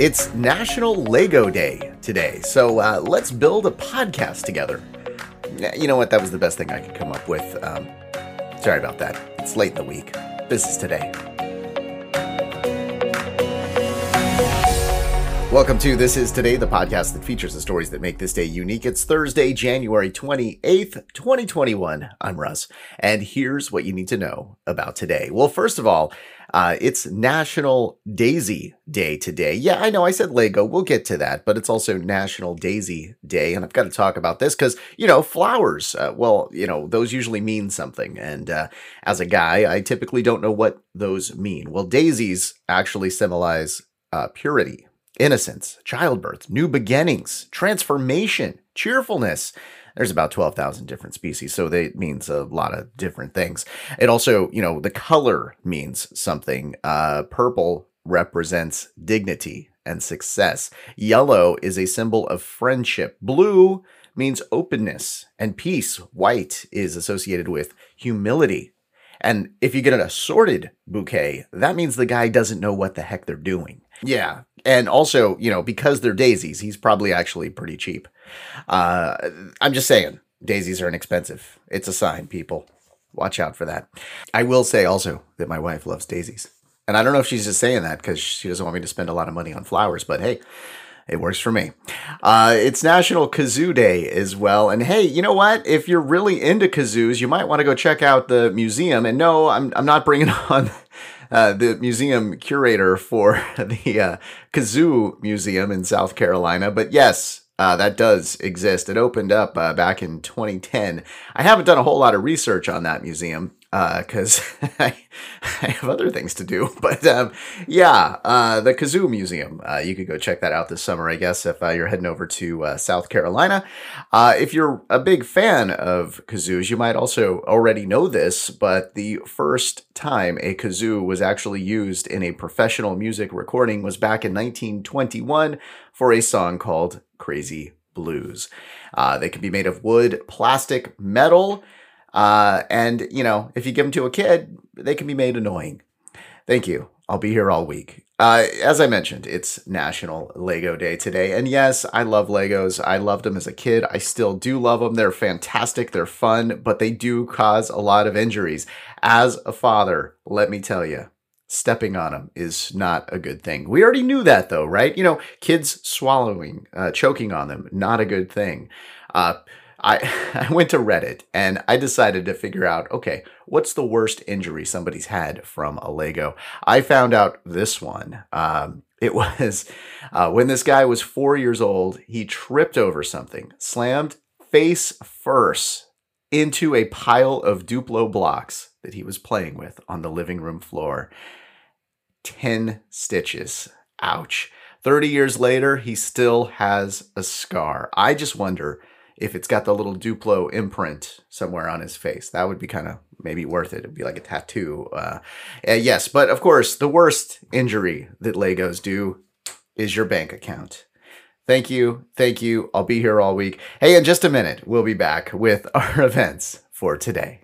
It's National Lego Day today, so uh, let's build a podcast together. You know what? That was the best thing I could come up with. Um, sorry about that. It's late in the week. This is today. Welcome to This Is Today, the podcast that features the stories that make this day unique. It's Thursday, January 28th, 2021. I'm Russ, and here's what you need to know about today. Well, first of all, uh, it's National Daisy Day today. Yeah, I know I said Lego. We'll get to that, but it's also National Daisy Day. And I've got to talk about this because, you know, flowers, uh, well, you know, those usually mean something. And uh, as a guy, I typically don't know what those mean. Well, daisies actually symbolize uh, purity, innocence, childbirth, new beginnings, transformation, cheerfulness. There's about 12,000 different species, so it means a lot of different things. It also, you know, the color means something. Uh, purple represents dignity and success. Yellow is a symbol of friendship. Blue means openness and peace. White is associated with humility. And if you get an assorted bouquet, that means the guy doesn't know what the heck they're doing. Yeah. And also, you know, because they're daisies, he's probably actually pretty cheap. Uh, I'm just saying, daisies are inexpensive. It's a sign, people. Watch out for that. I will say also that my wife loves daisies. And I don't know if she's just saying that because she doesn't want me to spend a lot of money on flowers, but hey, it works for me. Uh, it's National Kazoo Day as well. And hey, you know what? If you're really into kazoos, you might want to go check out the museum. And no, I'm, I'm not bringing on uh, the museum curator for the uh, Kazoo Museum in South Carolina. But yes, uh, that does exist. It opened up uh, back in 2010. I haven't done a whole lot of research on that museum because uh, I, I, have other things to do. But um, yeah, uh, the Kazoo Museum. Uh, you could go check that out this summer, I guess, if uh, you're heading over to uh, South Carolina. Uh, if you're a big fan of kazoos, you might also already know this, but the first time a kazoo was actually used in a professional music recording was back in 1921 for a song called Crazy Blues. they can be made of wood, plastic, metal. Uh, and, you know, if you give them to a kid, they can be made annoying. Thank you. I'll be here all week. Uh, as I mentioned, it's National Lego Day today. And yes, I love Legos. I loved them as a kid. I still do love them. They're fantastic. They're fun, but they do cause a lot of injuries. As a father, let me tell you, stepping on them is not a good thing. We already knew that though, right? You know, kids swallowing, uh, choking on them, not a good thing. Uh, I, I went to Reddit and I decided to figure out okay, what's the worst injury somebody's had from a Lego? I found out this one. Um, it was uh, when this guy was four years old, he tripped over something, slammed face first into a pile of Duplo blocks that he was playing with on the living room floor. 10 stitches. Ouch. 30 years later, he still has a scar. I just wonder if it's got the little Duplo imprint somewhere on his face. That would be kind of maybe worth it. It'd be like a tattoo. Uh, uh, yes, but of course, the worst injury that Legos do is your bank account. Thank you. Thank you. I'll be here all week. Hey, in just a minute, we'll be back with our events for today.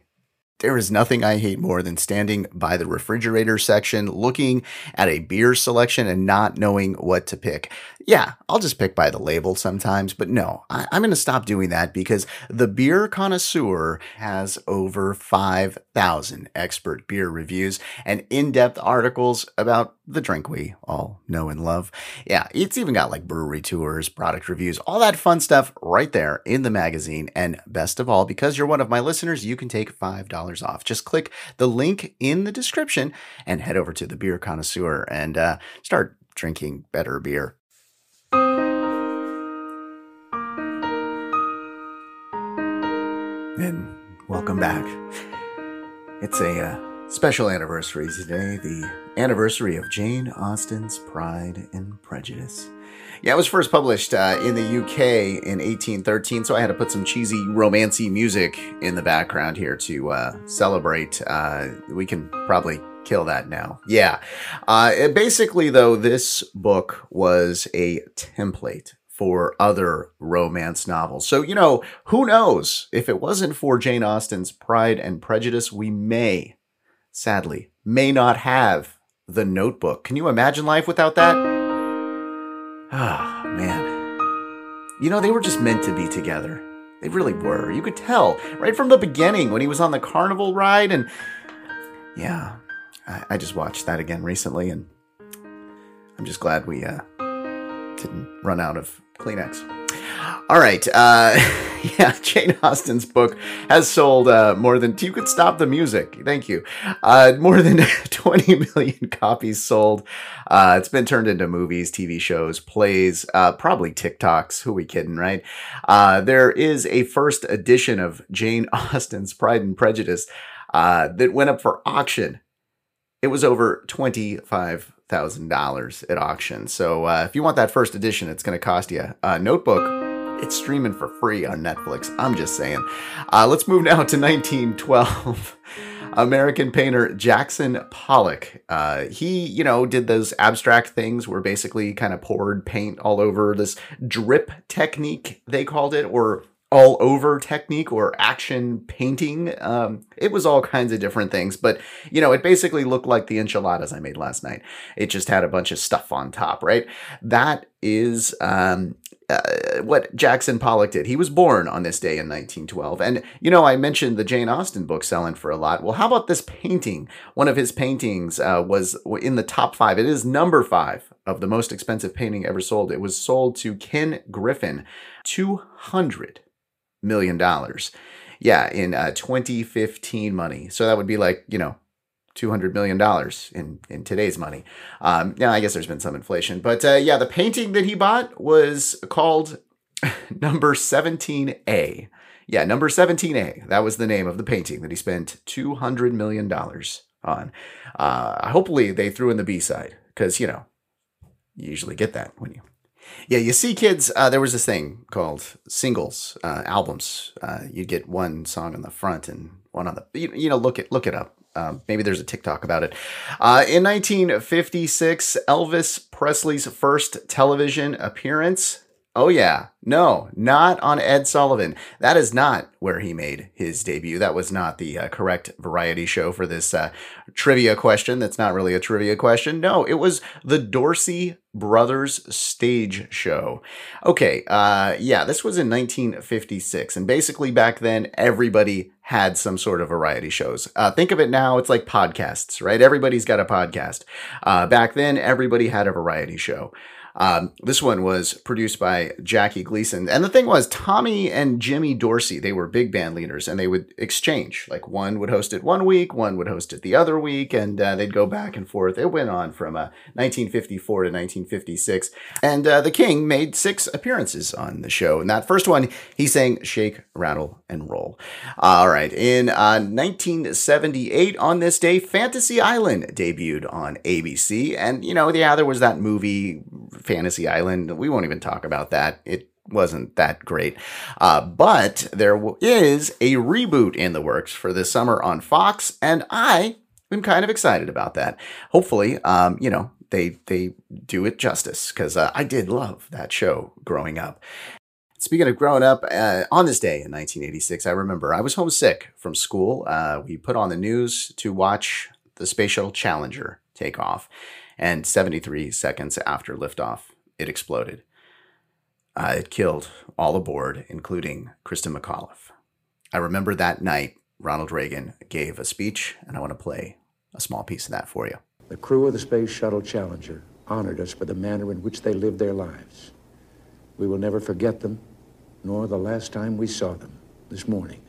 There is nothing I hate more than standing by the refrigerator section, looking at a beer selection and not knowing what to pick. Yeah, I'll just pick by the label sometimes, but no, I, am going to stop doing that because the Beer Connoisseur has over 5,000 expert beer reviews and in depth articles about the drink we all know and love. Yeah, it's even got like brewery tours, product reviews, all that fun stuff right there in the magazine. And best of all, because you're one of my listeners, you can take $5 off. Just click the link in the description and head over to the Beer Connoisseur and uh, start drinking better beer. And welcome back. It's a uh, special anniversary today, the anniversary of Jane Austen's Pride and Prejudice. Yeah, it was first published uh, in the UK in 1813, so I had to put some cheesy, romancy music in the background here to uh, celebrate. Uh, we can probably kill that now. Yeah. Uh, basically, though, this book was a template for other romance novels. So, you know, who knows? If it wasn't for Jane Austen's Pride and Prejudice, we may, sadly, may not have the notebook. Can you imagine life without that? Oh, man. You know, they were just meant to be together. They really were. You could tell right from the beginning when he was on the carnival ride. And yeah, I, I just watched that again recently. And I'm just glad we uh, didn't run out of Kleenex. All right. Uh, yeah, Jane Austen's book has sold uh, more than. You could stop the music. Thank you. Uh, more than 20 million copies sold. Uh, it's been turned into movies, TV shows, plays, uh, probably TikToks. Who we kidding, right? Uh, there is a first edition of Jane Austen's Pride and Prejudice that went up for auction. It was over 25 thousand dollars at auction. So uh, if you want that first edition, it's going to cost you a notebook. It's streaming for free on Netflix. I'm just saying. Uh, let's move now to 1912. American painter Jackson Pollock. Uh, he, you know, did those abstract things where basically kind of poured paint all over this drip technique, they called it, or all over technique or action painting. Um, it was all kinds of different things, but you know, it basically looked like the enchiladas I made last night. It just had a bunch of stuff on top, right? That is um, uh, what Jackson Pollock did. He was born on this day in 1912. And, you know, I mentioned the Jane Austen book selling for a lot. Well, how about this painting? One of his paintings uh, was in the top five. It is number five of the most expensive painting ever sold. It was sold to Ken Griffin, 200 million dollars. Yeah, in uh, 2015 money. So that would be like you know. $200 million in, in today's money. Um, yeah, I guess there's been some inflation. But uh, yeah, the painting that he bought was called number 17A. Yeah, number 17A. That was the name of the painting that he spent $200 million on. Uh, hopefully, they threw in the B side because, you know, you usually get that when you yeah, you see, kids. Uh, there was this thing called singles uh, albums. Uh, you'd get one song on the front and one on the. You, you know, look it look it up. Um, maybe there's a TikTok about it. Uh, in 1956, Elvis Presley's first television appearance Oh, yeah. No, not on Ed Sullivan. That is not where he made his debut. That was not the uh, correct variety show for this uh, trivia question. That's not really a trivia question. No, it was the Dorsey Brothers stage show. Okay, uh, yeah, this was in 1956. And basically, back then, everybody had some sort of variety shows. Uh, think of it now, it's like podcasts, right? Everybody's got a podcast. Uh, back then, everybody had a variety show. Um, this one was produced by Jackie Gleason. And the thing was, Tommy and Jimmy Dorsey, they were big band leaders and they would exchange. Like one would host it one week, one would host it the other week, and uh, they'd go back and forth. It went on from uh, 1954 to 1956. And uh, the King made six appearances on the show. And that first one, he sang Shake, Rattle, and Roll. All right. In 1978, uh, on this day, Fantasy Island debuted on ABC. And, you know, yeah, there was that movie Fantasy Island. We won't even talk about that. It wasn't that great. Uh, but there is a reboot in the works for this summer on Fox, and I am kind of excited about that. Hopefully, um, you know, they they do it justice because uh, I did love that show growing up. Speaking of growing up, uh, on this day in 1986, I remember I was homesick from school. Uh, we put on the news to watch the Space Shuttle Challenger take off and 73 seconds after liftoff, it exploded. Uh, it killed all aboard, including Christa McAuliffe. I remember that night, Ronald Reagan gave a speech, and I want to play a small piece of that for you. The crew of the Space Shuttle Challenger honored us for the manner in which they lived their lives. We will never forget them, nor the last time we saw them this morning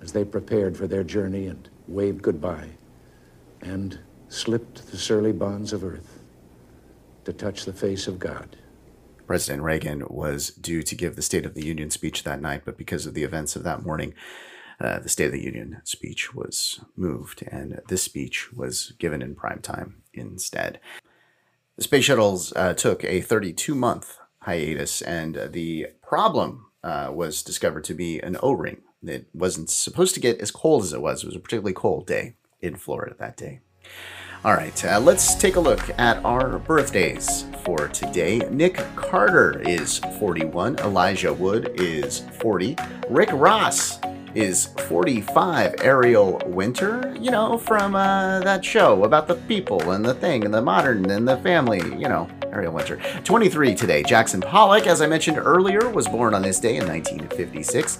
as they prepared for their journey and waved goodbye and slipped the surly bonds of earth to touch the face of God. President Reagan was due to give the State of the Union speech that night, but because of the events of that morning, uh, the State of the Union speech was moved, and this speech was given in prime time instead. The space shuttles uh, took a 32 month hiatus, and the problem uh, was discovered to be an O ring. It wasn't supposed to get as cold as it was. It was a particularly cold day in Florida that day. All right, uh, let's take a look at our birthdays for today. Nick Carter is 41, Elijah Wood is 40, Rick Ross is 45, Ariel Winter, you know, from uh, that show about the people and the thing and the modern and the family, you know, Ariel Winter. 23 today, Jackson Pollock, as I mentioned earlier, was born on this day in 1956.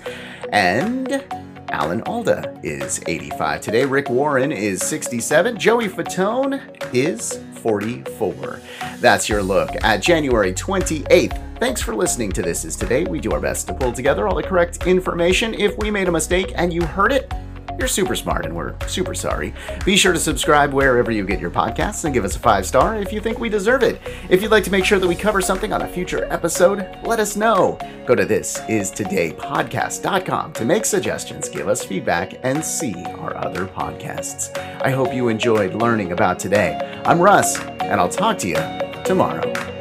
And Alan Alda is 85 today. Rick Warren is 67. Joey Fatone is 44. That's your look at January 28th. Thanks for listening to This Is Today. We do our best to pull together all the correct information. If we made a mistake and you heard it, you're super smart and we're super sorry. Be sure to subscribe wherever you get your podcasts and give us a five star if you think we deserve it. If you'd like to make sure that we cover something on a future episode, let us know. Go to thisistodaypodcast.com to make suggestions, give us feedback, and see our other podcasts. I hope you enjoyed learning about today. I'm Russ, and I'll talk to you tomorrow.